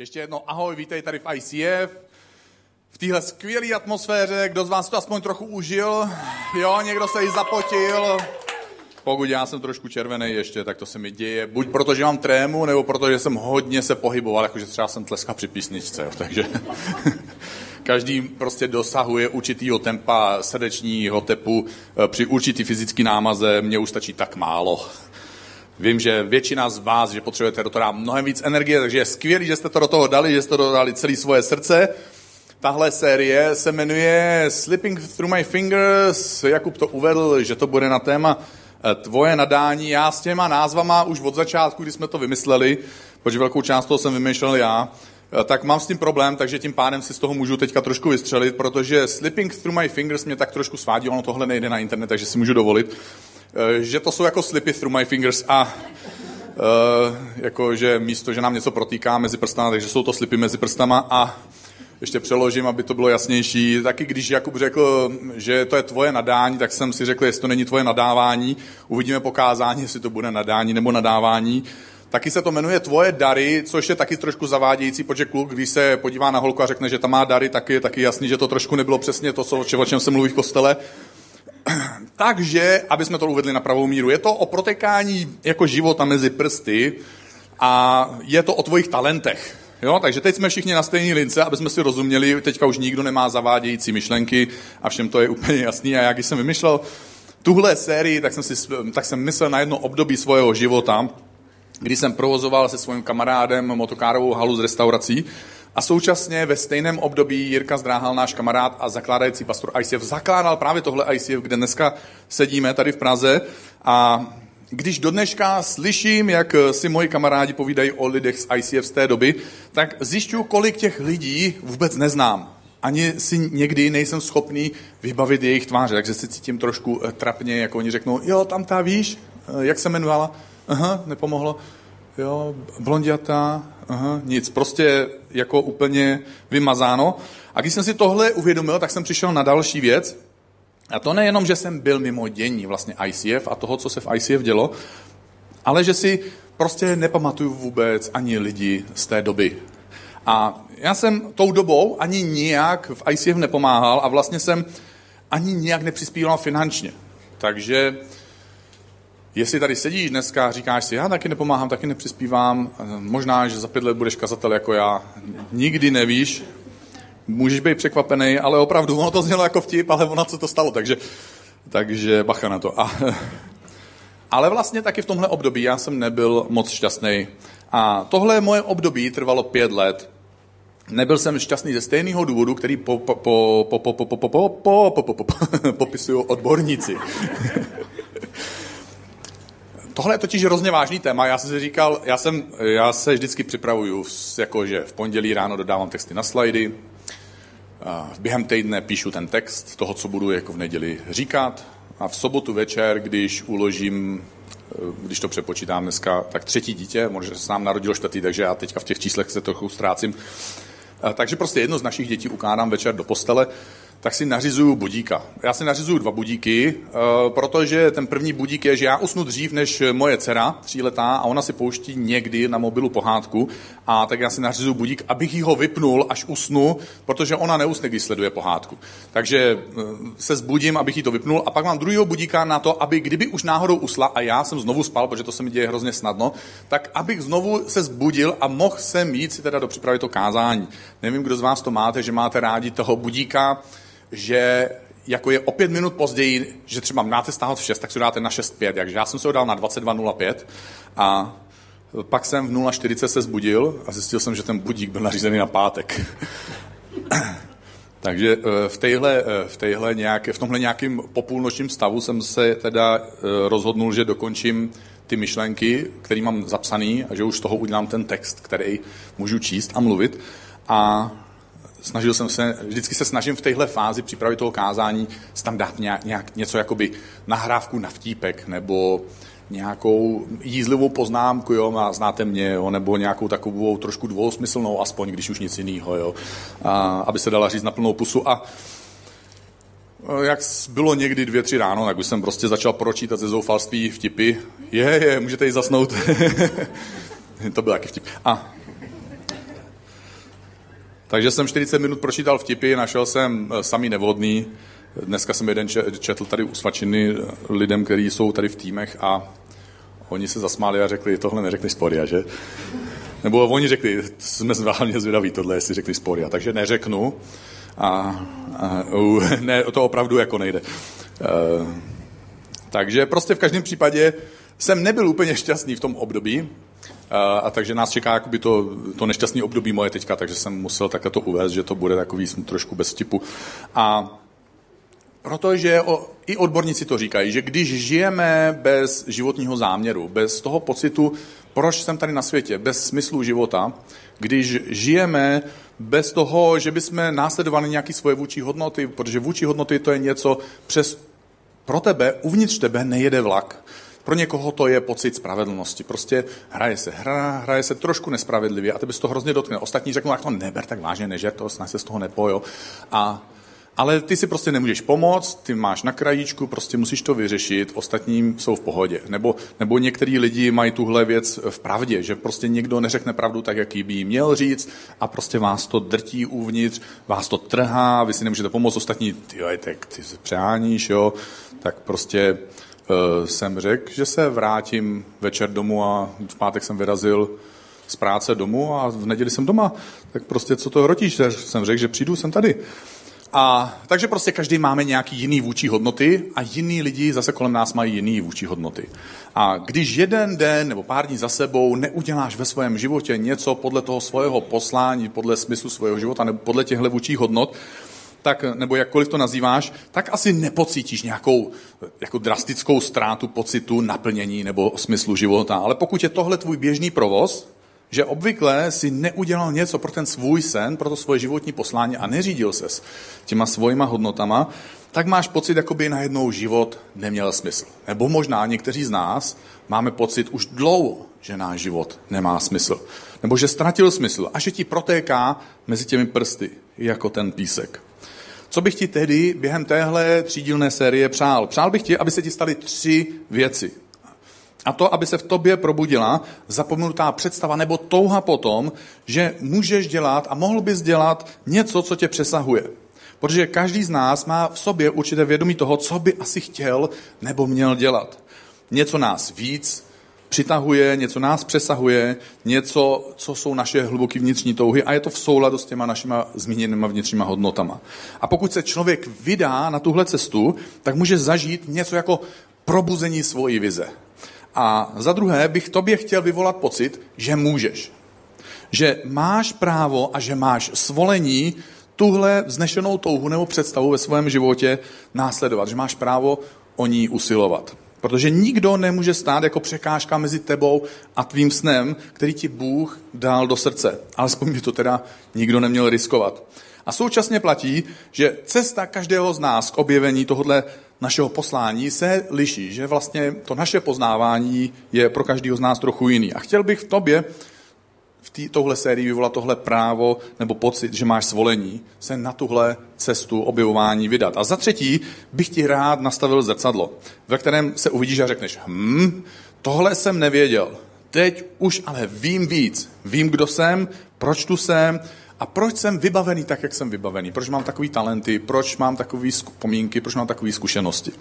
Ještě jednou ahoj, vítej tady v ICF. V téhle skvělé atmosféře, kdo z vás to aspoň trochu užil? Jo, někdo se jí zapotil. Pokud já jsem trošku červený ještě, tak to se mi děje. Buď proto, že mám trému, nebo proto, že jsem hodně se pohyboval, jakože třeba jsem tleskal při písničce. Jo, takže každý prostě dosahuje určitýho tempa srdečního tepu eh, při určitý fyzický námaze. Mně už stačí tak málo. Vím, že většina z vás, že potřebujete do toho dát mnohem víc energie, takže je skvělé, že jste to do toho dali, že jste to dali celé svoje srdce. Tahle série se jmenuje Slipping Through My Fingers. Jakub to uvedl, že to bude na téma eh, tvoje nadání. Já s těma názvama už od začátku, kdy jsme to vymysleli, protože velkou část toho jsem vymýšlel já, eh, tak mám s tím problém, takže tím pádem si z toho můžu teďka trošku vystřelit, protože Slipping Through My Fingers mě tak trošku svádí, ono tohle nejde na internet, takže si můžu dovolit. Eh, že to jsou jako slipy through my fingers a uh, jako, že místo, že nám něco protýká mezi prstama, takže jsou to slipy mezi prstama a ještě přeložím, aby to bylo jasnější. Taky když Jakub řekl, že to je tvoje nadání, tak jsem si řekl, jestli to není tvoje nadávání. Uvidíme pokázání, jestli to bude nadání nebo nadávání. Taky se to jmenuje Tvoje dary, což je taky trošku zavádějící, protože kluk, když se podívá na holku a řekne, že tam má dary, tak je taky jasný, že to trošku nebylo přesně to, co, o čem se mluví v kostele. Takže, aby jsme to uvedli na pravou míru, je to o protekání jako života mezi prsty a je to o tvojich talentech. Jo, takže teď jsme všichni na stejné lince, aby jsme si rozuměli, teďka už nikdo nemá zavádějící myšlenky a všem to je úplně jasný. A jak jsem vymýšlel tuhle sérii, tak jsem, si, tak jsem myslel na jedno období svého života, kdy jsem provozoval se svým kamarádem motokárovou halu z restaurací a současně ve stejném období Jirka Zdráhal, náš kamarád a zakládající pastor ICF, zakládal právě tohle ICF, kde dneska sedíme tady v Praze. A když do dneška slyším, jak si moji kamarádi povídají o lidech z ICF z té doby, tak zjišťuju, kolik těch lidí vůbec neznám. Ani si někdy nejsem schopný vybavit jejich tváře, takže si cítím trošku trapně, jako oni řeknou, jo, tam ta víš, jak se jmenovala? Aha, nepomohlo. Jo, blondiatá, aha, nic, prostě jako úplně vymazáno. A když jsem si tohle uvědomil, tak jsem přišel na další věc. A to nejenom, že jsem byl mimo dění vlastně ICF a toho, co se v ICF dělo, ale že si prostě nepamatuju vůbec ani lidi z té doby. A já jsem tou dobou ani nijak v ICF nepomáhal a vlastně jsem ani nijak nepřispíval finančně. Takže Jestli tady sedíš dneska a říkáš si, já taky nepomáhám, taky nepřispívám, možná, že za pět let budeš kazatel jako já, nikdy nevíš, můžeš být překvapený, ale opravdu ono to znělo jako vtip, ale ono co to stalo, takže, takže bacha na to. A, ale vlastně taky v tomhle období já jsem nebyl moc šťastný. A tohle moje období trvalo pět let. Nebyl jsem šťastný ze stejného důvodu, který popisují odborníci. Tohle je totiž hrozně vážný téma. Já jsem si říkal, já, jsem, já se vždycky připravuju, jakože v pondělí ráno dodávám texty na slajdy, během týdne píšu ten text toho, co budu jako v neděli říkat a v sobotu večer, když uložím, když to přepočítám dneska, tak třetí dítě, možná se nám narodilo čtvrtý, takže já teďka v těch číslech se trochu ztrácím. Takže prostě jedno z našich dětí ukládám večer do postele tak si nařizuju budíka. Já si nařizuju dva budíky, eh, protože ten první budík je, že já usnu dřív než moje dcera, tříletá, a ona si pouští někdy na mobilu pohádku, a tak já si nařizuju budík, abych jí ho vypnul, až usnu, protože ona neusne, když sleduje pohádku. Takže eh, se zbudím, abych jí to vypnul, a pak mám druhého budíka na to, aby kdyby už náhodou usla a já jsem znovu spal, protože to se mi děje hrozně snadno, tak abych znovu se zbudil a mohl jsem jít si teda do přípravy to kázání. Nevím, kdo z vás to máte, že máte rádi toho budíka, že jako je o pět minut později, že třeba máte stávat v 6, tak si dáte na 6.5. Takže já jsem se ho dal na 22.05 a pak jsem v 0.40 se zbudil a zjistil jsem, že ten budík byl nařízený na pátek. Takže eh, v, téhle, eh, v, téhle nějaké, v tomhle nějakém popůlnočním stavu jsem se teda eh, rozhodnul, že dokončím ty myšlenky, které mám zapsané a že už z toho udělám ten text, který můžu číst a mluvit. A snažil jsem se, vždycky se snažím v téhle fázi přípravy toho kázání tam dát nějak, nějak něco jakoby nahrávku na vtípek, nebo nějakou jízlivou poznámku, jo, a znáte mě, jo, nebo nějakou takovou trošku dvousmyslnou, aspoň když už nic jiného, jo, a, aby se dala říct na plnou pusu. A jak bylo někdy dvě, tři ráno, tak už jsem prostě začal pročítat ze zoufalství vtipy. Je, je, můžete jí zasnout. to byl taky vtip. A Takže jsem 40 minut pročítal vtipy, našel jsem eh, samý nevodný. Dneska jsem jeden četl tady u svačiny lidem, kteří jsou tady v týmech a oni se zasmáli a řekli, tohle neřekneš sporia, že? Nebo oni řekli, jsme hlavně zvědaví tohle, jestli řekli sporia, takže neřeknu. A, a uh, ne, to opravdu jako nejde. Uh, takže prostě v každém případě jsem nebyl úplně šťastný v tom období, a, a takže nás čeká jakoby to, to nešťastné období moje teďka, takže jsem musel takhle to uvést, že to bude takový trošku bez vtipu. A protože o, i odborníci to říkají, že když žijeme bez životního záměru, bez toho pocitu, proč jsem tady na světě, bez smyslu života, když žijeme bez toho, že bychom následovali nějaké svoje vůči hodnoty, protože vůči hodnoty to je něco přes pro tebe, uvnitř tebe nejede vlak. Pro někoho to je pocit spravedlnosti. Prostě hraje se hra, hraje se trošku nespravedlivě a tebe se to hrozně dotkne. Ostatní řeknou, jak to neber tak vážně, nežer to, snad se z toho nepojo. A ale ty si prostě nemůžeš pomoct, ty máš na krajíčku, prostě musíš to vyřešit, ostatním jsou v pohodě. Nebo, nebo některý lidi mají tuhle věc v pravdě, že prostě někdo neřekne pravdu tak, jaký by jí měl říct a prostě vás to drtí uvnitř, vás to trhá, vy si nemůžete pomoct, ostatní, ty, tak ty se přeháníš, jo, tak prostě jsem řekl, že se vrátím večer domů a v pátek jsem vyrazil z práce domů a v neděli jsem doma. Tak prostě co to hrotíš? Jsem řekl, že přijdu, jsem tady. A takže prostě každý máme nějaký jiný vůči hodnoty a jiný lidi zase kolem nás mají jiný vůči hodnoty. A když jeden den nebo pár dní za sebou neuděláš ve svém životě něco podle toho svého poslání, podle smyslu svého života nebo podle těchto vůči hodnot, tak, nebo jakkoliv to nazýváš, tak asi nepocítíš nějakou jako drastickou ztrátu pocitu naplnění nebo smyslu života. Ale pokud je tohle tvůj běžný provoz, že obvykle si neudělal něco pro ten svůj sen, pro to svoje životní poslání a neřídil ses těma svojima hodnotama, tak máš pocit, jako by najednou život neměl smysl. Nebo možná někteří z nás máme pocit už dlouho, že náš život nemá smysl. Nebo že ztratil smysl a že ti protéká mezi těmi prsty, jako ten písek. Co bych ti tedy během téhle třídílné série přál? Přál bych ti, aby se ti staly tři věci. A to, aby se v tobě probudila zapomenutá představa nebo touha potom, že můžeš dělat a mohl bys dělat něco, co tě přesahuje. Protože každý z nás má v sobě určité vědomí toho, co by asi chtěl nebo měl dělat. Něco nás víc přitahuje, něco nás přesahuje, něco, co jsou naše hluboké vnitřní touhy a je to v souladu s těma našima zmíněnýma vnitřníma hodnotama. A pokud se člověk vydá na tuhle cestu, tak může zažít něco jako probuzení svojí vize. A za druhé bych tobě chtěl vyvolat pocit, že můžeš. Že máš právo a že máš svolení tuhle vznešenou touhu nebo představu ve svém životě následovat. Že máš právo o ní usilovat. Protože nikdo nemůže stát jako překážka mezi tebou a tvým snem, který ti Bůh dal do srdce. Alespoň by to teda nikdo neměl riskovat. A současně platí, že cesta každého z nás k objevení tohohle našeho poslání se liší, že vlastně to naše poznávání je pro každého z nás trochu jiný. A chtěl bych v tobě v tý, touhle sérii vyvolat tohle právo nebo pocit, že máš svolení, se na tuhle cestu objevování vydat. A za třetí bych ti rád nastavil zrcadlo, ve kterém se uvidíš a řekneš, hm, tohle jsem nevěděl, teď už ale vím víc. Vím, kdo jsem, proč tu jsem a proč jsem vybavený tak, jak jsem vybavený? Proč mám takové talenty? Proč mám takové vzpomínky? Proč mám takové zkušenosti?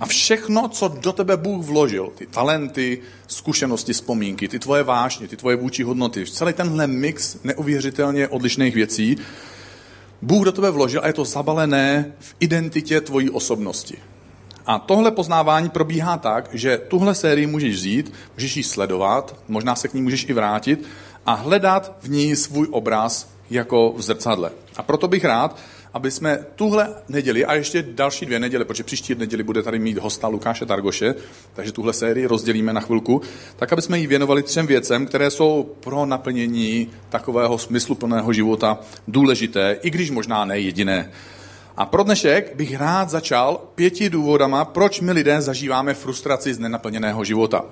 A všechno, co do tebe Bůh vložil, ty talenty, zkušenosti, vzpomínky, ty tvoje vášně, ty tvoje vůči hodnoty, celý tenhle mix neuvěřitelně odlišných věcí, Bůh do tebe vložil a je to zabalené v identitě tvojí osobnosti. A tohle poznávání probíhá tak, že tuhle sérii můžeš vzít, můžeš ji sledovat, možná se k ní můžeš i vrátit a hledat v ní svůj obraz jako v zrcadle. A proto bych rád, aby jsme tuhle neděli a ještě další dvě neděle, protože příští neděli bude tady mít hosta Lukáše Targoše, takže tuhle sérii rozdělíme na chvilku, tak aby jsme jí věnovali třem věcem, které jsou pro naplnění takového smysluplného života důležité, i když možná ne jediné. A pro dnešek bych rád začal pěti důvodama, proč my lidé zažíváme frustraci z nenaplněného života.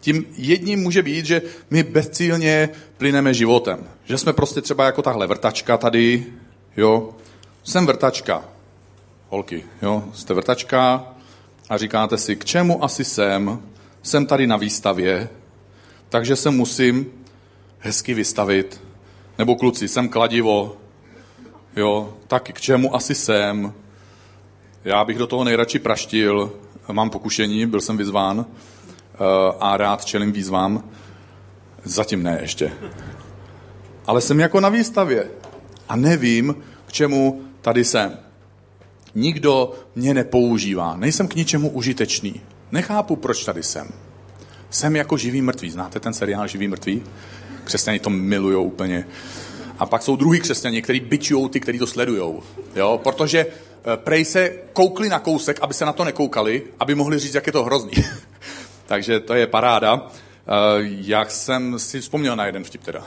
Tím jedním může být, že my bezcílně plyneme životem. Že jsme prostě třeba jako tahle vrtačka tady, jo. Jsem vrtačka. Holky, jo. Jste vrtačka a říkáte si, k čemu asi jsem? Jsem tady na výstavě, takže se musím hezky vystavit. Nebo kluci, jsem kladivo, Jo, tak k čemu asi jsem? Já bych do toho nejradši praštil, mám pokušení, byl jsem vyzván eh, a rád čelím výzvám. Zatím ne ještě. Ale jsem jako na výstavě a nevím, k čemu tady jsem. Nikdo mě nepoužívá, nejsem k ničemu užitečný. Nechápu, proč tady jsem. Jsem jako živý mrtvý. Znáte ten seriál Živý mrtvý? Křesťani to milují úplně. A pak jsou druhý křesťani, kteří byčují ty, kteří to sledují. Jo? Protože eh, prej se koukli na kousek, aby se na to nekoukali, aby mohli říct, jak je to hrozný. Takže to je paráda. Eh, já jsem si vzpomněl na jeden vtip teda,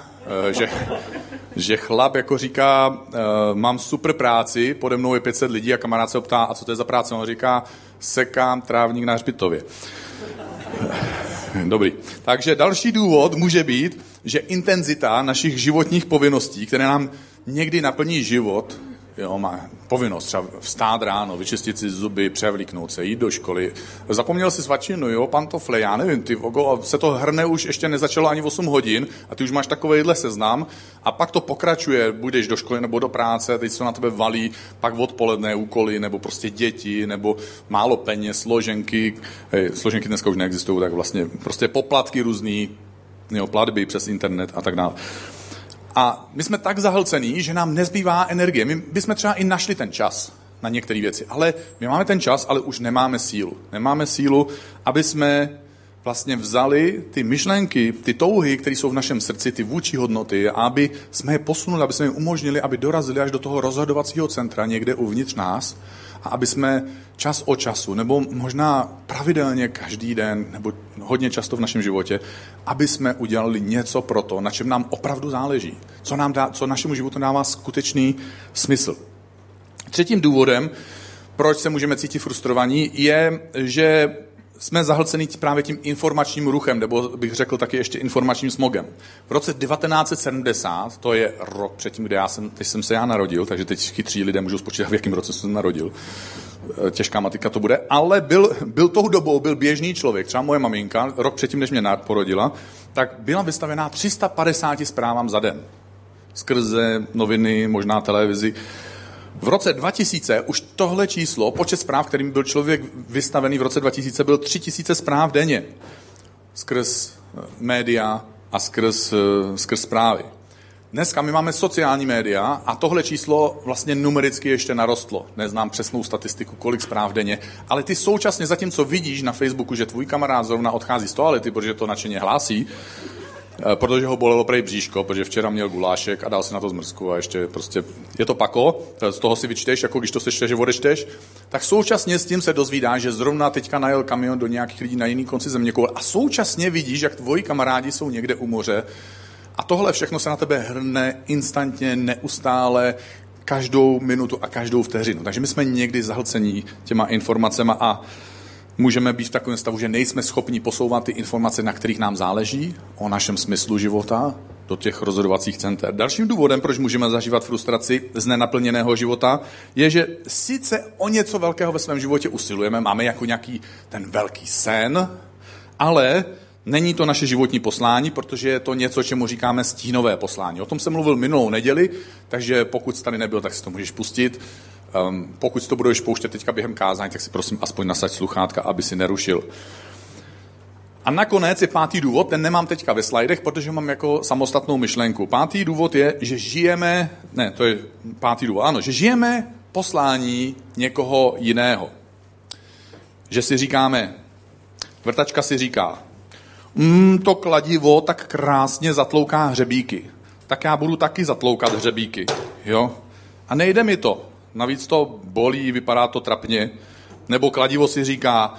eh, že, že chlap jako říká, mám super práci, pode mnou je 500 lidí a kamarád se optá, a co to je za práce? On říká, sekám trávník na hřbitově. Dobrý. Takže další důvod může být, že intenzita našich životních povinností, které nám někdy naplní život, jo, má povinnost třeba vstát ráno, vyčistit si zuby, převlíknout se, jít do školy. Zapomněl si svačinu, jo, pantofle, já nevím, ty vogo, se to hrne už ještě nezačalo ani 8 hodin a ty už máš takovýhle seznam a pak to pokračuje, budeš do školy nebo do práce, teď se na tebe valí, pak odpoledne úkoly, nebo prostě děti, nebo málo peněz, složenky, hej, složenky dneska už neexistují, tak vlastně prostě poplatky různý, jo, platby přes internet a tak dále. A my jsme tak zahlcení, že nám nezbývá energie. My bychom třeba i našli ten čas na některé věci, ale my máme ten čas, ale už nemáme sílu. Nemáme sílu, aby jsme vlastně vzali ty myšlenky, ty touhy, které jsou v našem srdci, ty vůči hodnoty, aby jsme je posunuli, aby jsme jim umožnili, aby dorazili až do toho rozhodovacího centra někde uvnitř nás a aby jsme čas od času, nebo možná pravidelně každý den, nebo hodně často v našem životě, aby jsme udělali něco pro to, na čem nám opravdu záleží, co, nám dá, co našemu životu dává skutečný smysl. Třetím důvodem, proč se můžeme cítit frustrovaní, je, že jsme zahlceni právě tím informačním ruchem, nebo bych řekl taky ještě informačním smogem. V roce 1970, to je rok předtím, kde já jsem, teď jsem se já narodil, takže teď chytří lidé můžou spočítat, v jakém roce jsem narodil. E, těžká matika to bude, ale byl, byl tou dobou, byl běžný člověk, třeba moje maminka, rok předtím, než mě porodila, tak byla vystavená 350 zprávám za den. Skrze noviny, možná televizi. V roce 2000 už tohle číslo, počet zpráv, kterým byl člověk vystavený v roce 2000, byl 3000 zpráv denně. Skrz eh, média a skrz, eh, skrz zprávy. Dneska my máme sociální média a tohle číslo vlastně numericky ještě narostlo. Neznám přesnou statistiku, kolik zpráv denně, ale ty současně, zatímco vidíš na Facebooku, že tvůj kamarád zrovna odchází z toalety, protože to nadšeně hlásí, protože ho bolelo prej bříško, protože včera měl gulášek a dal si na to zmrzku a ještě prostě je to pako, eh, z toho si vyčteš, jako když to sečteš, že odečteš, tak současně s tím se dozvídá, že zrovna teďka najel kamion do nějakých lidí na jiný konci země a současně vidíš, jak tvoji kamarádi jsou někde u moře a tohle všechno se na tebe hrne instantně, neustále, každou minutu a každou vteřinu. Takže my jsme někdy zahlcení těma informacemi a Můžeme být v takovém stavu, že nejsme schopni posouvat ty informace, na kterých nám záleží, o našem smyslu života, do těch rozhodovacích center. Dalším důvodem, proč můžeme zažívat frustraci z nenaplněného života, je, že sice o něco velkého ve svém životě usilujeme, máme jako nějaký ten velký sen, ale není to naše životní poslání, protože je to něco, čemu říkáme stínové poslání. O tom jsem mluvil minulou neděli, takže pokud jsi tady nebyl, tak si to můžeš pustit. Um, pokud si to budeš pouštět teďka během kázání, tak si prosím aspoň nasaď sluchátka, aby si nerušil. A nakonec je pátý důvod, ten nemám teďka ve slajdech, protože mám jako samostatnou myšlenku. Pátý důvod je, že žijeme, ne, to je pátý důvod, ano, že žijeme poslání někoho jiného. Že si říkáme, vrtačka si říká, mm, to kladivo tak krásně zatlouká hřebíky, tak já budu taky zatloukat hřebíky, jo? A nejde mi to. Navíc to bolí, vypadá to trapně. Nebo kladivo si říká,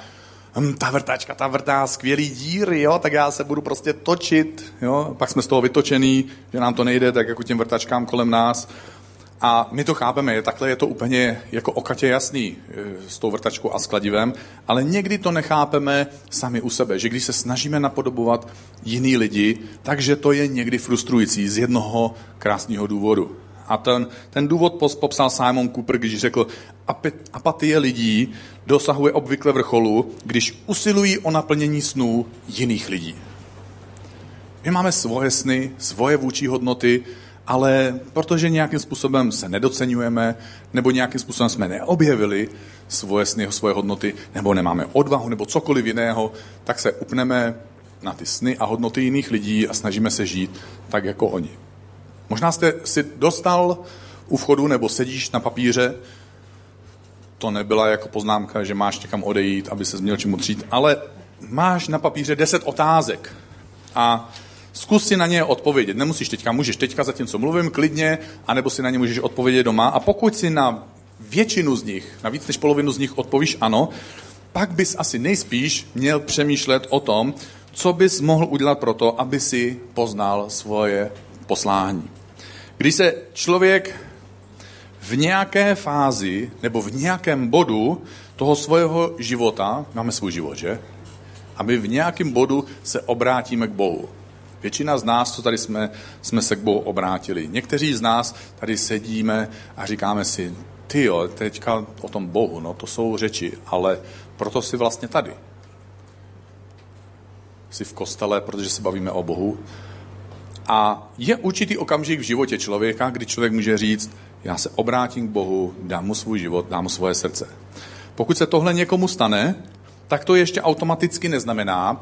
hm, ta vrtačka, ta vrtá skvělý díry, jo, tak já se budu prostě točit, jo. Pak jsme z toho vytočený, že nám to nejde, tak jako těm vrtačkám kolem nás. A my to chápeme, takhle je to úplně jako okatě jasný e, s tou vrtačkou a s kladivem, ale někdy to nechápeme sami u sebe, že když se snažíme napodobovat jiný lidi, takže to je někdy frustrující z jednoho krásného důvodu. A ten, ten důvod popsal Simon Cooper, když řekl, apatie lidí dosahuje obvykle vrcholu, když usilují o naplnění snů jiných lidí. My máme svoje sny, svoje vůči hodnoty ale protože nějakým způsobem se nedocenujeme, nebo nějakým způsobem jsme neobjevili svoje sny, svoje hodnoty, nebo nemáme odvahu, nebo cokoliv jiného, tak se upneme na ty sny a hodnoty jiných lidí a snažíme se žít tak jako oni. Možná jste si dostal u vchodu nebo sedíš na papíře, to nebyla jako poznámka, že máš někam odejít, aby se měl čemu třít, ale máš na papíře deset otázek a zkus si na ně odpovědět. Nemusíš teďka, můžeš teďka co mluvím klidně, anebo si na ně můžeš odpovědět doma. A pokud si na většinu z nich, na víc než polovinu z nich odpovíš ano, pak bys asi nejspíš měl přemýšlet o tom, co bys mohl udělat pro to, aby si poznal svoje poslání. Když se člověk v nějaké fázi nebo v nějakém bodu toho svého života, máme svůj život, že? A my v nějakém bodu se obrátíme k Bohu. Většina z nás, co tady jsme, jsme se k Bohu obrátili. Někteří z nás tady sedíme a říkáme si, ty jo, teďka o tom Bohu, no to jsou řeči, ale proto si vlastně tady. Jsi v kostele, protože se bavíme o Bohu. A je určitý okamžik v životě člověka, kdy člověk může říct, já se obrátím k Bohu, dám mu svůj život, dám mu svoje srdce. Pokud se tohle někomu stane, tak to ještě automaticky neznamená,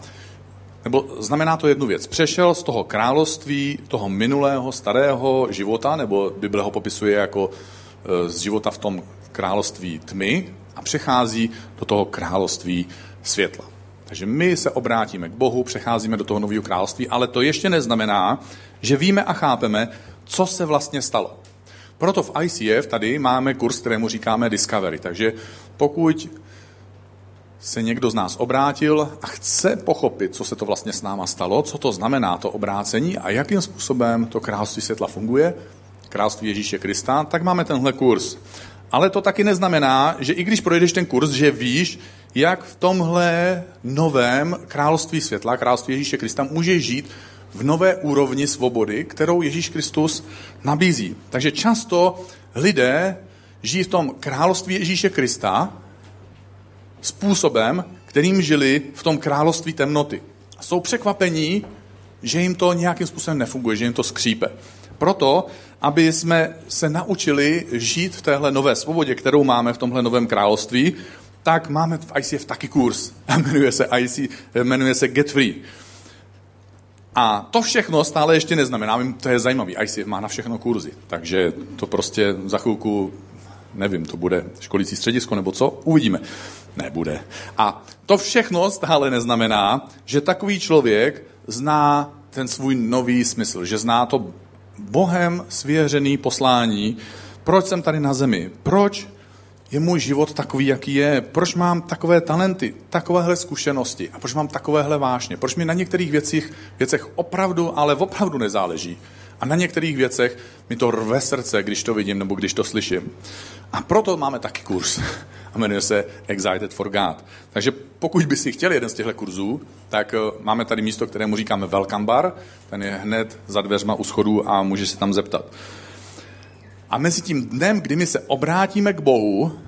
nebo znamená to jednu věc. Přešel z toho království, toho minulého, starého života, nebo Bible ho popisuje jako e, z života v tom království tmy a přechází do toho království světla. Takže my se obrátíme k Bohu, přecházíme do toho nového království, ale to ještě neznamená, že víme a chápeme, co se vlastně stalo. Proto v ICF tady máme kurz, kterému říkáme Discovery. Takže pokud se někdo z nás obrátil a chce pochopit, co se to vlastně s náma stalo, co to znamená to obrácení a jakým způsobem to království světla funguje, království Ježíše Krista, tak máme tenhle kurz. Ale to taky neznamená, že i když projdeš ten kurz, že víš, jak v tomhle novém království světla, království Ježíše Krista, můžeš žít v nové úrovni svobody, kterou Ježíš Kristus nabízí. Takže často lidé žijí v tom království Ježíše Krista způsobem, kterým žili v tom království temnoty. Jsou překvapení, že jim to nějakým způsobem nefunguje, že jim to skřípe. Proto, aby jsme se naučili žít v téhle nové svobodě, kterou máme v tomhle novém království, tak máme v ICF taky kurz. Jmenuje se, IC, jmenuje se Get Free. A to všechno stále ještě neznamená, to je zajímavý, ICF má na všechno kurzy, takže to prostě za chvilku, nevím, to bude školící středisko nebo co, uvidíme. Nebude. A to všechno stále neznamená, že takový člověk zná ten svůj nový smysl, že zná to Bohem svěřený poslání, proč jsem tady na zemi, proč je můj život takový, jaký je, proč mám takové talenty, takovéhle zkušenosti a proč mám takovéhle vášně, proč mi na některých věcích, věcech opravdu, ale opravdu nezáleží. A na některých věcech mi to rve srdce, když to vidím nebo když to slyším. A proto máme taky kurz a jmenuje se Excited for God. Takže pokud by si chtěli jeden z těchto kurzů, tak eh, máme tady místo, kterému říkáme Welcome Bar. Ten je hned za dveřma u schodu a můžeš se tam zeptat. A mezi tím dnem, kdy my se obrátíme k Bohu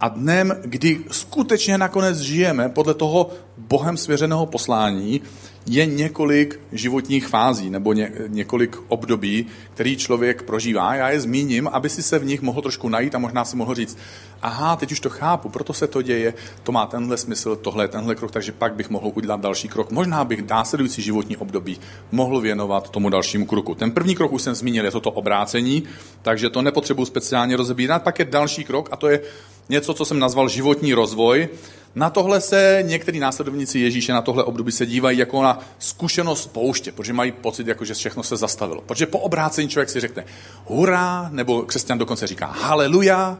a dnem, kdy skutečně nakonec žijeme podle toho Bohem svěřeného poslání, je několik životních fází nebo ně, několik období, který člověk prožívá. Já je zmíním, aby si se v nich mohl trošku najít a možná si mohl říct, aha, teď už to chápu, proto se to děje, to má tenhle smysl, tohle tenhle krok, takže pak bych mohl udělat další krok. Možná bych následující životní období mohl věnovat tomu dalšímu kroku. Ten první krok už jsem zmínil, je toto obrácení, takže to nepotřebuji speciálně rozebírat. Pak je další krok a to je něco, co jsem nazval životní rozvoj. Na tohle se některý následovníci Ježíše na tohle období se dívají jako na zkušenost pouště, protože mají pocit, jako že všechno se zastavilo. Protože po obrácení člověk si řekne hurá, nebo křesťan dokonce říká haleluja,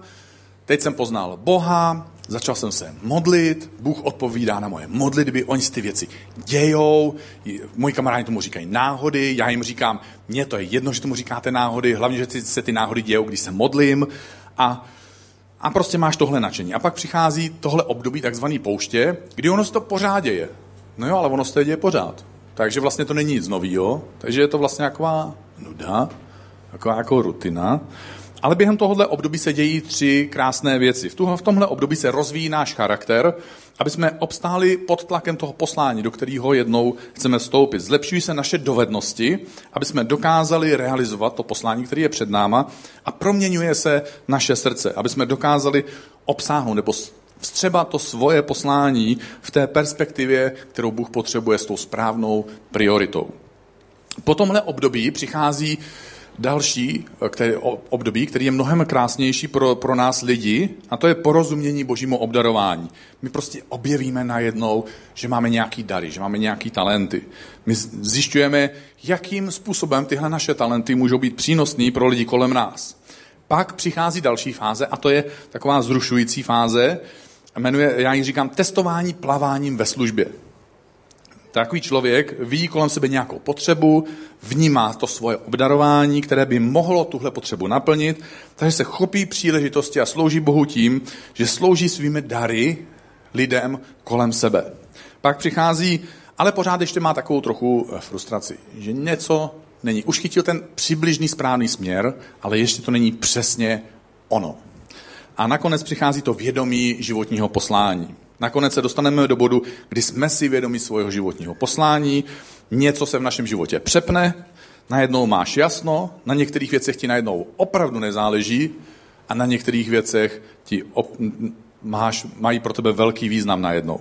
teď jsem poznal Boha, začal jsem se modlit, Bůh odpovídá na moje modlitby, oni si ty věci dějou, moji kamarádi tomu říkají náhody, já jim říkám, mně to je jedno, že tomu říkáte náhody, hlavně, že se ty náhody dějou, když se modlím a a prostě máš tohle nadšení. A pak přichází tohle období takzvaný pouště, kdy ono se to pořád děje. No jo, ale ono se to děje pořád. Takže vlastně to není nic novýho, takže je to vlastně taková nuda, taková jako rutina. Ale během tohohle období se dějí tři krásné věci. V tomhle období se rozvíjí náš charakter, aby jsme obstáli pod tlakem toho poslání, do kterého jednou chceme vstoupit. Zlepšují se naše dovednosti, aby jsme dokázali realizovat to poslání, které je před náma a proměňuje se naše srdce, aby jsme dokázali obsáhnout nebo vstřeba to svoje poslání v té perspektivě, kterou Bůh potřebuje s tou správnou prioritou. Po tomhle období přichází další který, období, který je mnohem krásnější pro, pro nás lidi, a to je porozumění božímu obdarování. My prostě objevíme najednou, že máme nějaký dary, že máme nějaký talenty. My zjišťujeme, jakým způsobem tyhle naše talenty můžou být přínosný pro lidi kolem nás. Pak přichází další fáze, a to je taková zrušující fáze, jmenuje, já ji říkám, testování plaváním ve službě. Takový člověk ví kolem sebe nějakou potřebu, vnímá to svoje obdarování, které by mohlo tuhle potřebu naplnit, takže se chopí příležitosti a slouží Bohu tím, že slouží svými dary lidem kolem sebe. Pak přichází, ale pořád ještě má takovou trochu eh, frustraci, že něco není. Už chytil ten přibližný správný směr, ale ještě to není přesně ono. A nakonec přichází to vědomí životního poslání. Nakonec se dostaneme do bodu, kdy jsme si vědomi svého životního poslání, něco se v našem životě přepne, najednou máš jasno, na některých věcech ti najednou opravdu nezáleží a na některých věcech ti op- máš, mají pro tebe velký význam najednou.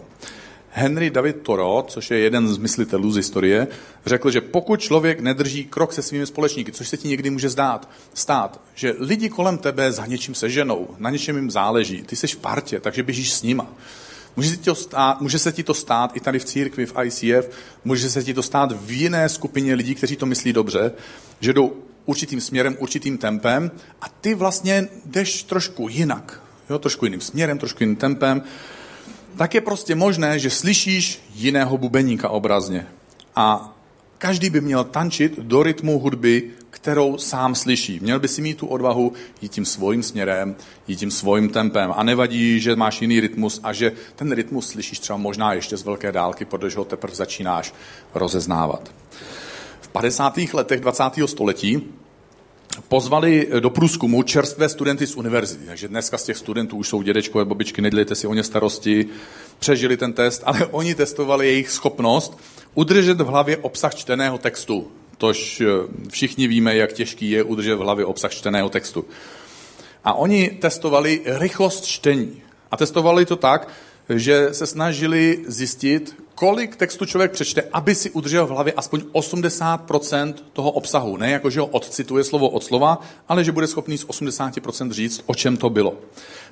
Henry David Thoreau, což je jeden z myslitelů z historie, řekl, že pokud člověk nedrží krok se svými společníky, což se ti někdy může zdát, stát, že lidi kolem tebe za něčím se ženou, na něčem jim záleží, ty jsi v partě, takže běžíš s nima. Může se, ti to stát, může se ti to stát i tady v církvi, v ICF, může se ti to stát v jiné skupině lidí, kteří to myslí dobře, že jdou určitým směrem, určitým tempem a ty vlastně jdeš trošku jinak, jo, trošku jiným směrem, trošku jiným tempem, tak je prostě možné, že slyšíš jiného bubeníka obrazně. A každý by měl tančit do rytmu hudby, kterou sám slyší. Měl by si mít tu odvahu jít tím svým směrem, jít tím svým tempem. A nevadí, že máš jiný rytmus a že ten rytmus slyšíš třeba možná ještě z velké dálky, protože ho teprve začínáš rozeznávat. V 50. letech 20. století pozvali do průzkumu čerstvé studenty z univerzity. Takže dneska z těch studentů už jsou dědečkové babičky, nedělejte si o ně starosti, přežili ten test, ale oni testovali jejich schopnost udržet v hlavě obsah čteného textu. Tož eh, všichni víme, jak těžký je udržet v hlavě obsah čteného textu. A oni testovali rychlost čtení. A testovali to tak, že se snažili zjistit, kolik textu člověk přečte, aby si udržel v hlavě aspoň 80% toho obsahu. Ne jako, že ho odcituje slovo od slova, ale že bude schopný z 80% říct, o čem to bylo.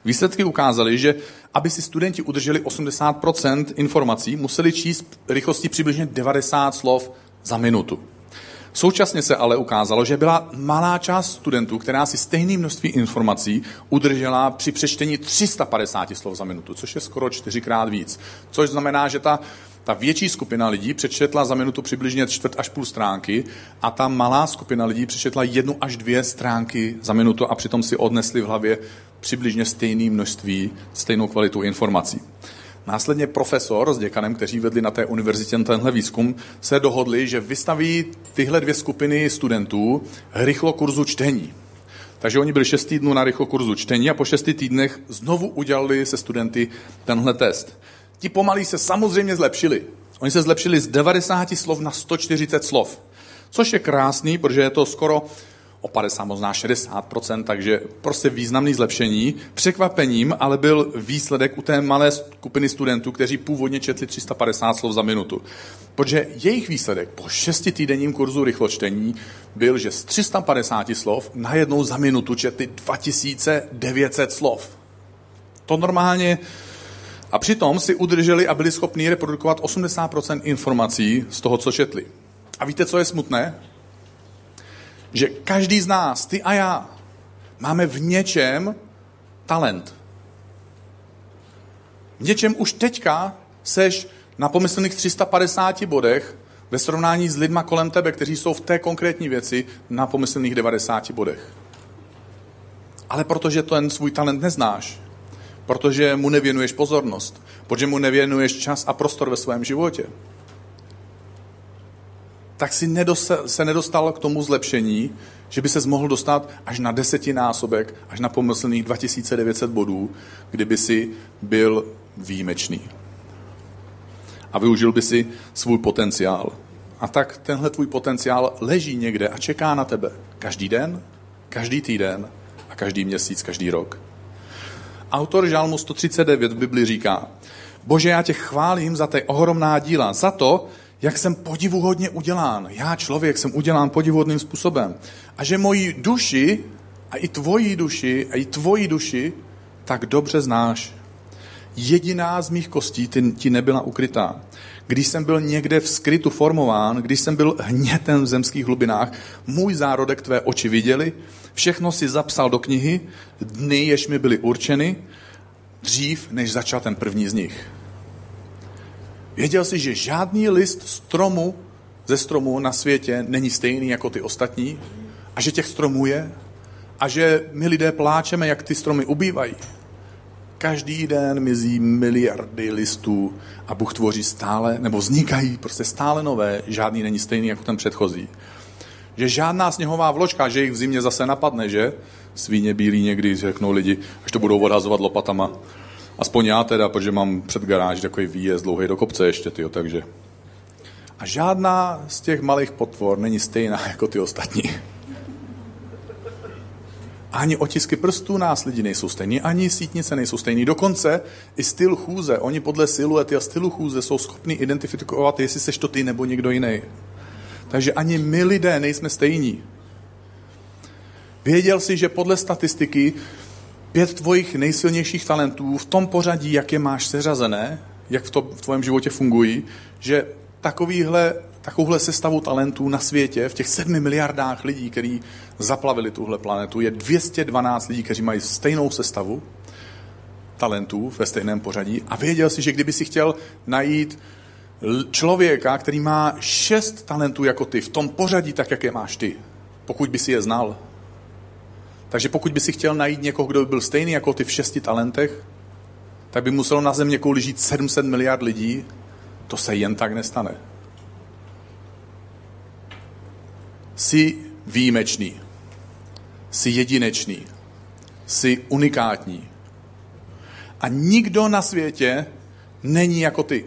Výsledky ukázaly, že aby si studenti udrželi 80% informací, museli číst rychlostí přibližně 90 slov za minutu. Současně se ale ukázalo, že byla malá část studentů, která si stejné množství informací udržela při přečtení 350 slov za minutu, což je skoro čtyřikrát víc. Což znamená, že ta, ta větší skupina lidí přečetla za minutu přibližně čtvrt až půl stránky a ta malá skupina lidí přečetla jednu až dvě stránky za minutu a přitom si odnesli v hlavě přibližně stejné množství, stejnou kvalitu informací. Následně profesor s děkanem, kteří vedli na té univerzitě tenhle výzkum, se dohodli, že vystaví tyhle dvě skupiny studentů rychlo kurzu čtení. Takže oni byli šest týdnů na rychlo kurzu čtení a po šesti týdnech znovu udělali se studenty tenhle test. Ti pomalí se samozřejmě zlepšili. Oni se zlepšili z 90 slov na 140 slov. Což je krásný, protože je to skoro o 50, možná 60%, takže prostě významný zlepšení. Překvapením ale byl výsledek u té malé skupiny studentů, kteří původně četli 350 slov za minutu. Protože jejich výsledek po šestitýdenním kurzu rychločtení byl, že z 350 slov najednou za minutu četli 2900 slov. To normálně a přitom si udrželi a byli schopni reprodukovat 80% informací z toho, co četli. A víte, co je smutné? Že každý z nás, ty a já, máme v něčem talent. V něčem už teďka seš na pomyslných 350 bodech ve srovnání s lidma kolem tebe, kteří jsou v té konkrétní věci na pomyslných 90 bodech. Ale protože ten svůj talent neznáš, protože mu nevěnuješ pozornost, protože mu nevěnuješ čas a prostor ve svém životě, tak si nedostal, se nedostal k tomu zlepšení, že by se mohl dostat až na desetinásobek, až na pomyslných 2900 bodů, kdyby si byl výjimečný. A využil by si svůj potenciál. A tak tenhle tvůj potenciál leží někde a čeká na tebe. Každý den, každý týden a každý měsíc, každý rok. Autor Žálmu 139 v Bibli říká, Bože, já tě chválím za ty ohromná díla, za to, jak jsem podivuhodně udělán. Já, člověk, jsem udělán podivuhodným způsobem. A že moji duši, a i tvoji duši, a i tvoji duši, tak dobře znáš. Jediná z mých kostí ty, ti nebyla ukrytá. Když jsem byl někde v skrytu formován, když jsem byl hnětem v zemských hlubinách, můj zárodek tvé oči viděli, všechno si zapsal do knihy, dny, jež mi byly určeny, dřív, než začal ten první z nich. Věděl jsi, že žádný list stromu ze stromu na světě není stejný jako ty ostatní a že těch stromů je a že my lidé pláčeme, jak ty stromy ubývají. Každý den mizí miliardy listů a Bůh tvoří stále, nebo vznikají prostě stále nové, žádný není stejný jako ten předchozí. Že žádná sněhová vločka, že jich v zimě zase napadne, že? Svíně bílí někdy, řeknou lidi, až to budou odhazovat lopatama. Aspoň já teda, protože mám před garáž takový výjezd dlouhý do kopce ještě, tyjo, takže. A žádná z těch malých potvor není stejná jako ty ostatní. Ani otisky prstů nás lidi nejsou stejný, ani sítnice nejsou stejný. Dokonce i styl chůze. Oni podle siluety a stylu chůze jsou schopni identifikovat, jestli seš to ty nebo někdo jiný. Takže ani my lidé nejsme stejní. Věděl jsi, že podle statistiky pět tvojich nejsilnějších talentů v tom pořadí, jak je máš seřazené, jak v, to, v tvém životě fungují, že takovýhle, takovouhle sestavu talentů na světě, v těch sedmi miliardách lidí, kteří zaplavili tuhle planetu, je 212 lidí, kteří mají stejnou sestavu talentů ve stejném pořadí. A věděl si, že kdyby si chtěl najít člověka, který má šest talentů jako ty, v tom pořadí tak, jak je máš ty, pokud by si je znal, takže pokud by si chtěl najít někoho, kdo by byl stejný jako ty v šesti talentech, tak by muselo na země kouli žít 700 miliard lidí. To se jen tak nestane. Jsi výjimečný. Jsi jedinečný. Jsi unikátní. A nikdo na světě není jako ty.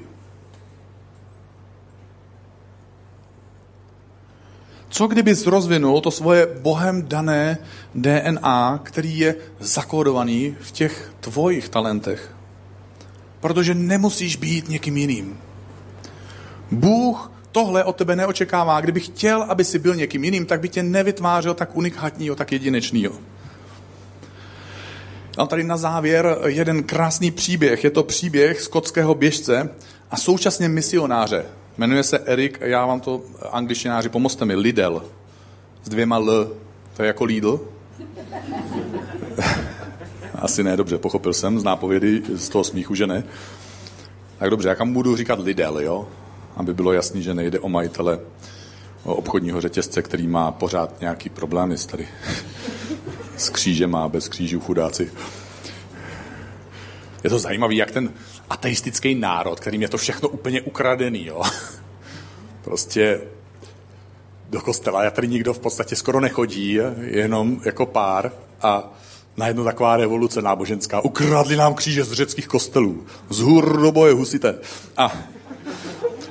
Co kdybys rozvinul to svoje bohem dané DNA, který je zakódovaný v těch tvojich talentech? Protože nemusíš být někým jiným. Bůh tohle od tebe neočekává. Kdyby chtěl, aby si byl někým jiným, tak by tě nevytvářel tak unikátního, tak jedinečného. Mám tady na závěr jeden krásný příběh. Je to příběh skotského běžce a současně misionáře. Jmenuje se Erik, já vám to angličtináři pomozte mi, Lidl. S dvěma L. To je jako Lidl? Asi ne, dobře, pochopil jsem z nápovědy, z toho smíchu, že ne. Tak dobře, jak budu říkat Lidl, jo? Aby bylo jasný, že nejde o majitele o obchodního řetězce, který má pořád nějaký problémy tady s křížem a bez křížů chudáci. Je to zajímavé, jak ten ateistický národ, kterým je to všechno úplně ukradený. Jo. Prostě do kostela já tady nikdo v podstatě skoro nechodí, jenom jako pár a najednou taková revoluce náboženská. Ukradli nám kříže z řeckých kostelů. Z hůr do boje husité. A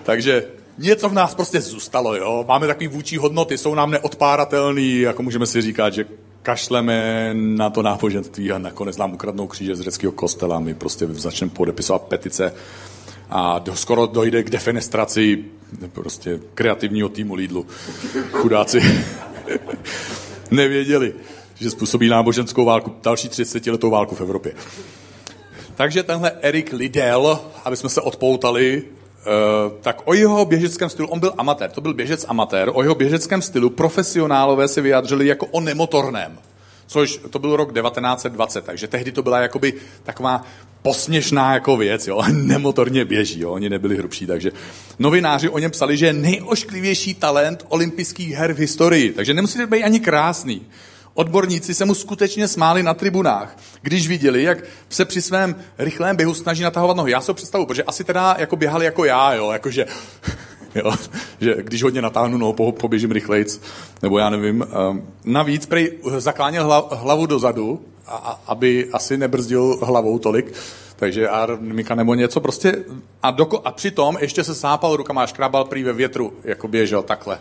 takže něco v nás prostě zůstalo, jo. Máme takový vůči hodnoty, jsou nám neodpáratelný, jako můžeme si říkat, že kašleme na to náboženství a nakonec nám ukradnou kříže z řeckého kostela. My prostě začneme podepisovat petice a do, skoro dojde k defenestraci prostě kreativního týmu Lidlu. Chudáci nevěděli, že způsobí náboženskou válku, další 30 letou válku v Evropě. Takže tenhle Erik Lidl, aby jsme se odpoutali, tak o jeho běžeckém stylu, on byl amatér, to byl běžec amatér, o jeho běžeckém stylu profesionálové se vyjádřili jako o nemotorném. Což to byl rok 1920, takže tehdy to byla jakoby taková posměšná jako věc, jo, nemotorně běží, jo, oni nebyli hrubší, takže novináři o něm psali, že je nejošklivější talent olympijských her v historii, takže nemusíte být ani krásný. Odborníci se mu skutečně smáli na tribunách, když viděli, jak se při svém rychlém běhu snaží natahovat nohy. Já ho představu, protože asi teda jako běhali jako já, jo, jakože Jo? Že když hodně natáhnu nohu, poběžím rychlejc, nebo já nevím. Ehm, navíc prej zakláněl hlavu dozadu, aby asi nebrzdil hlavou tolik, takže aerodynamika nebo něco prostě. A, doko, a přitom ještě se sápal rukama a škrábal prý ve větru, jako běžel takhle.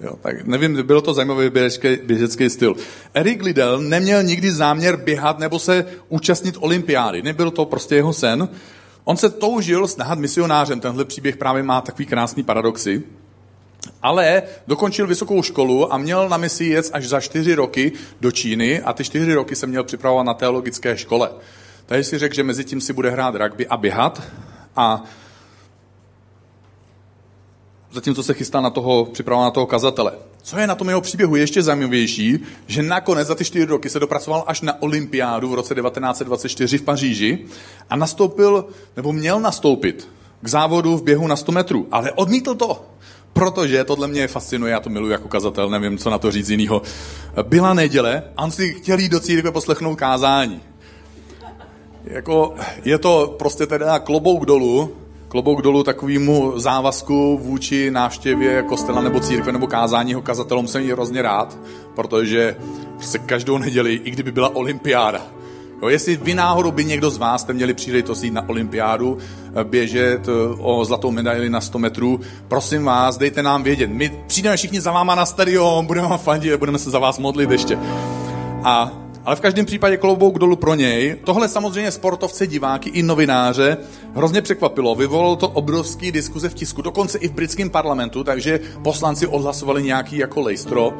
Jo, tak nevím, bylo to zajímavý běžecký, běžecký styl. Eric Liddell neměl nikdy záměr běhat nebo se účastnit olympiády. Nebyl to prostě jeho sen. On se toužil snahat misionářem. Tenhle příběh právě má takový krásný paradoxy. Ale dokončil vysokou školu a měl na misi jet až za čtyři roky do Číny a ty čtyři roky se měl připravovat na teologické škole. Tady si řekl, že mezi tím si bude hrát rugby a běhat a zatímco se chystá na toho, připravovat na toho kazatele. Co je na tom jeho příběhu ještě zajímavější, že nakonec za ty čtyři roky se dopracoval až na olympiádu v roce 1924 v Paříži a nastoupil, nebo měl nastoupit k závodu v běhu na 100 metrů, ale odmítl to, protože tohle mě fascinuje, já to miluji jako kazatel, nevím, co na to říct jinýho. Byla neděle a on si chtěl jít do církve poslechnout kázání. Jako, je to prostě teda klobouk dolů, klobouk dolů takovému závazku vůči návštěvě kostela nebo církve nebo kázání ho kazatelům jsem hrozně rád, protože se každou neděli, i kdyby byla olympiáda, Jo, jestli vy náhodou by někdo z vás jste měli příležitost jít na olympiádu, eh, běžet eh, o zlatou medaili na 100 metrů, prosím vás, dejte nám vědět. My přijdeme všichni za váma na stadion, budeme vám fandit, budeme se za vás modlit ještě. A ale v každém případě klobouk dolů pro něj. Tohle samozřejmě sportovce, diváky i novináře hrozně překvapilo. Vyvolalo to obrovský diskuze v tisku, dokonce i v britském parlamentu, takže poslanci odhlasovali nějaký jako lejstro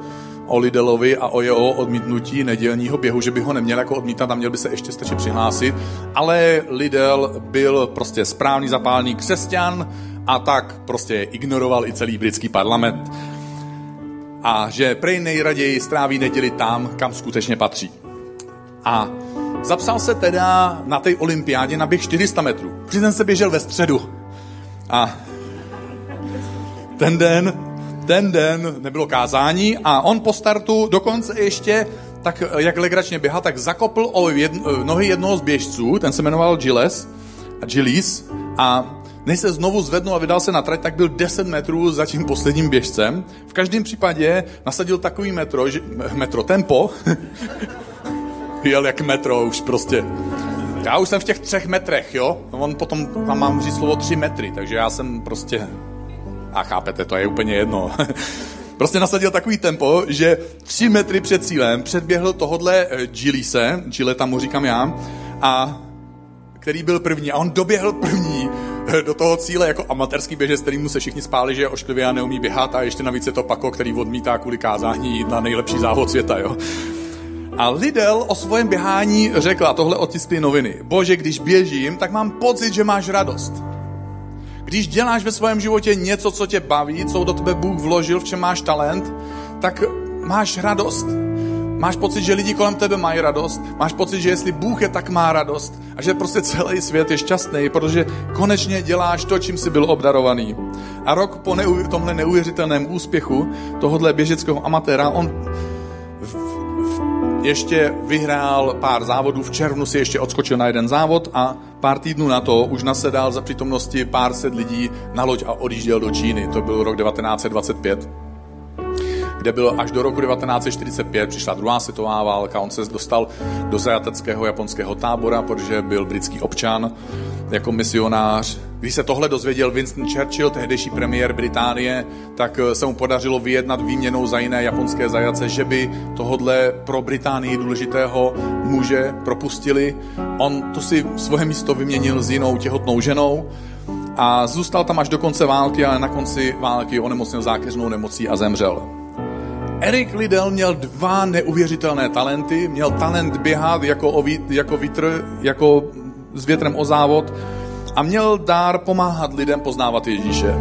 o Lidelovi a o jeho odmítnutí nedělního běhu, že by ho neměl jako odmítat a měl by se ještě stačit přihlásit. Ale Lidel byl prostě správný zapálný křesťan a tak prostě ignoroval i celý britský parlament. A že prej nejraději stráví neděli tam, kam skutečně patří. A zapsal se teda na té olympiádě na běh 400 metrů. Přitom se běžel ve středu. A ten den, ten den nebylo kázání a on po startu dokonce ještě tak jak legračně běhal, tak zakopl o jedno, nohy jednoho z běžců, ten se jmenoval Gilles, a Gilles, a než se znovu zvednul a vydal se na trať, tak byl 10 metrů za tím posledním běžcem. V každém případě nasadil takový metro, že, metro tempo, jel jak metro už prostě. Já už jsem v těch třech metrech, jo? On potom, tam mám říct slovo tři metry, takže já jsem prostě... A chápete, to je úplně jedno. prostě nasadil takový tempo, že tři metry před cílem předběhl tohodle eh, Gilise, Gileta mu říkám já, a který byl první. A on doběhl první eh, do toho cíle jako amatérský běžec, kterýmu se všichni spáli, že je ošklivý a neumí běhat a ještě navíc je to Pako, který odmítá kvůli kázání jít na nejlepší závod světa, jo. A Lidl o svém běhání řekla, tohle otiskly noviny. Bože, když běžím, tak mám pocit, že máš radost. Když děláš ve svém životě něco, co tě baví, co do tebe Bůh vložil, v čem máš talent, tak máš radost. Máš pocit, že lidi kolem tebe mají radost. Máš pocit, že jestli Bůh je, tak má radost. A že prostě celý svět je šťastný, protože konečně děláš to, čím jsi byl obdarovaný. A rok po neuvěř- tomhle neuvěřitelném úspěchu tohohle běžeckého amatéra, on ještě vyhrál pár závodů, v červnu si ještě odskočil na jeden závod a pár týdnů na to už nasedal za přítomnosti pár set lidí na loď a odjížděl do Číny. To byl rok 1925 kde bylo až do roku 1945, přišla druhá světová válka, on se dostal do zajateckého japonského tábora, protože byl britský občan jako misionář. Když se tohle dozvěděl Winston Churchill, tehdejší premiér Británie, tak eh, se mu podařilo vyjednat výměnou za jiné japonské zajace, že by tohodle pro Británii důležitého muže propustili. On to si svoje místo vyměnil s jinou těhotnou ženou a zůstal tam až do konce války, ale na konci války onemocnil zákeřnou nemocí a zemřel. Erik Liddell měl dva neuvěřitelné talenty. Měl talent běhat jako, o vít, jako vítr, jako s větrem o závod a měl dár pomáhat lidem poznávat Ježíše.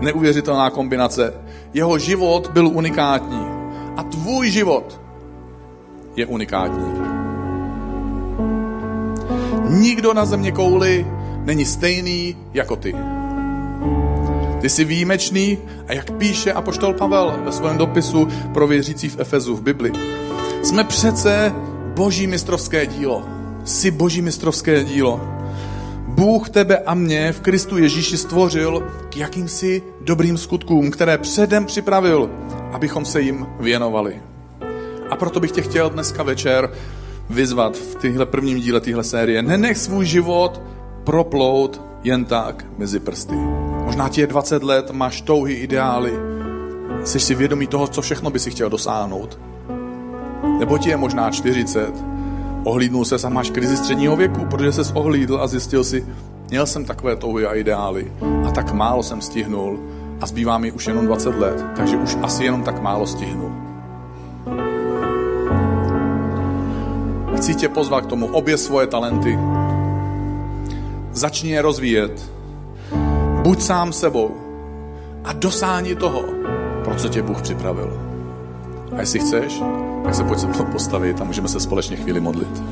Neuvěřitelná kombinace. Jeho život byl unikátní. A tvůj život je unikátní. Nikdo na země kouli není stejný jako ty. Ty jsi výjimečný a jak píše apoštol Pavel ve svém dopisu pro věřící v Efezu v Bibli. Jsme přece boží mistrovské dílo. Jsi boží mistrovské dílo. Bůh tebe a mě v Kristu Ježíši stvořil k jakýmsi dobrým skutkům, které předem připravil, abychom se jim věnovali. A proto bych tě chtěl dneska večer vyzvat v téhle prvním díle téhle série. Nenech svůj život proplout jen tak mezi prsty. Možná ti je 20 let, máš touhy, ideály, jsi si vědomý toho, co všechno by si chtěl dosáhnout. Nebo ti je možná 40, ohlídnul se a máš krizi středního věku, protože se ohlídl a zjistil si, měl jsem takové touhy a ideály a tak málo jsem stihnul a zbývá mi už jenom 20 let, takže už asi jenom tak málo stihnu. Chci tě pozvat k tomu, obě svoje talenty. Začni je rozvíjet. Buď sám sebou a dosáhni toho, pro co tě Bůh připravil. A jestli chceš, tak se pojď se mnou postavit a můžeme se společně chvíli modlit.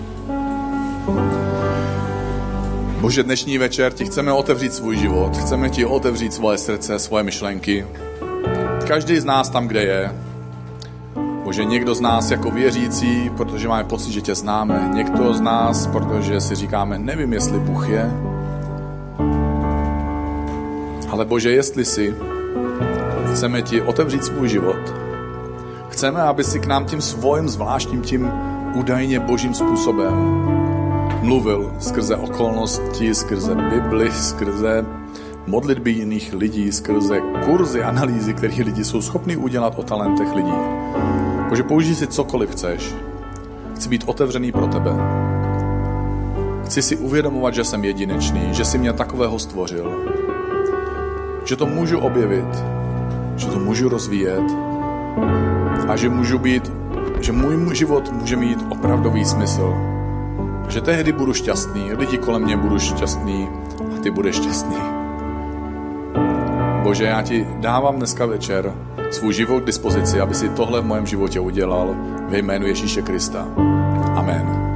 Bože, dnešní večer ti chceme otevřít svůj život, chceme ti otevřít svoje srdce, svoje myšlenky. Každý z nás tam, kde je. Bože, někdo z nás jako věřící, protože máme pocit, že tě známe. Někdo z nás, protože si říkáme, nevím, jestli Bůh je. Ale Bože, jestli si, chceme ti otevřít svůj život. Chceme, aby si k nám tím svým zvláštním, tím údajně božím způsobem mluvil skrze okolnosti, skrze Bibli, skrze modlitby jiných lidí, skrze kurzy, analýzy, které lidi jsou schopni udělat o talentech lidí. Bože, použij si cokoliv chceš. Chci být otevřený pro tebe. Chci si uvědomovat, že jsem jedinečný, že jsi mě takového stvořil. Že to můžu objevit, že to můžu rozvíjet a že můžu být, že můj život může mít opravdový smysl. Že tehdy budu šťastný, lidi kolem mě budou šťastný a ty budeš šťastný. Bože, já ti dávám dneska večer svůj život k dispozici, aby si tohle v mém životě udělal ve jménu Ježíše Krista. Amen.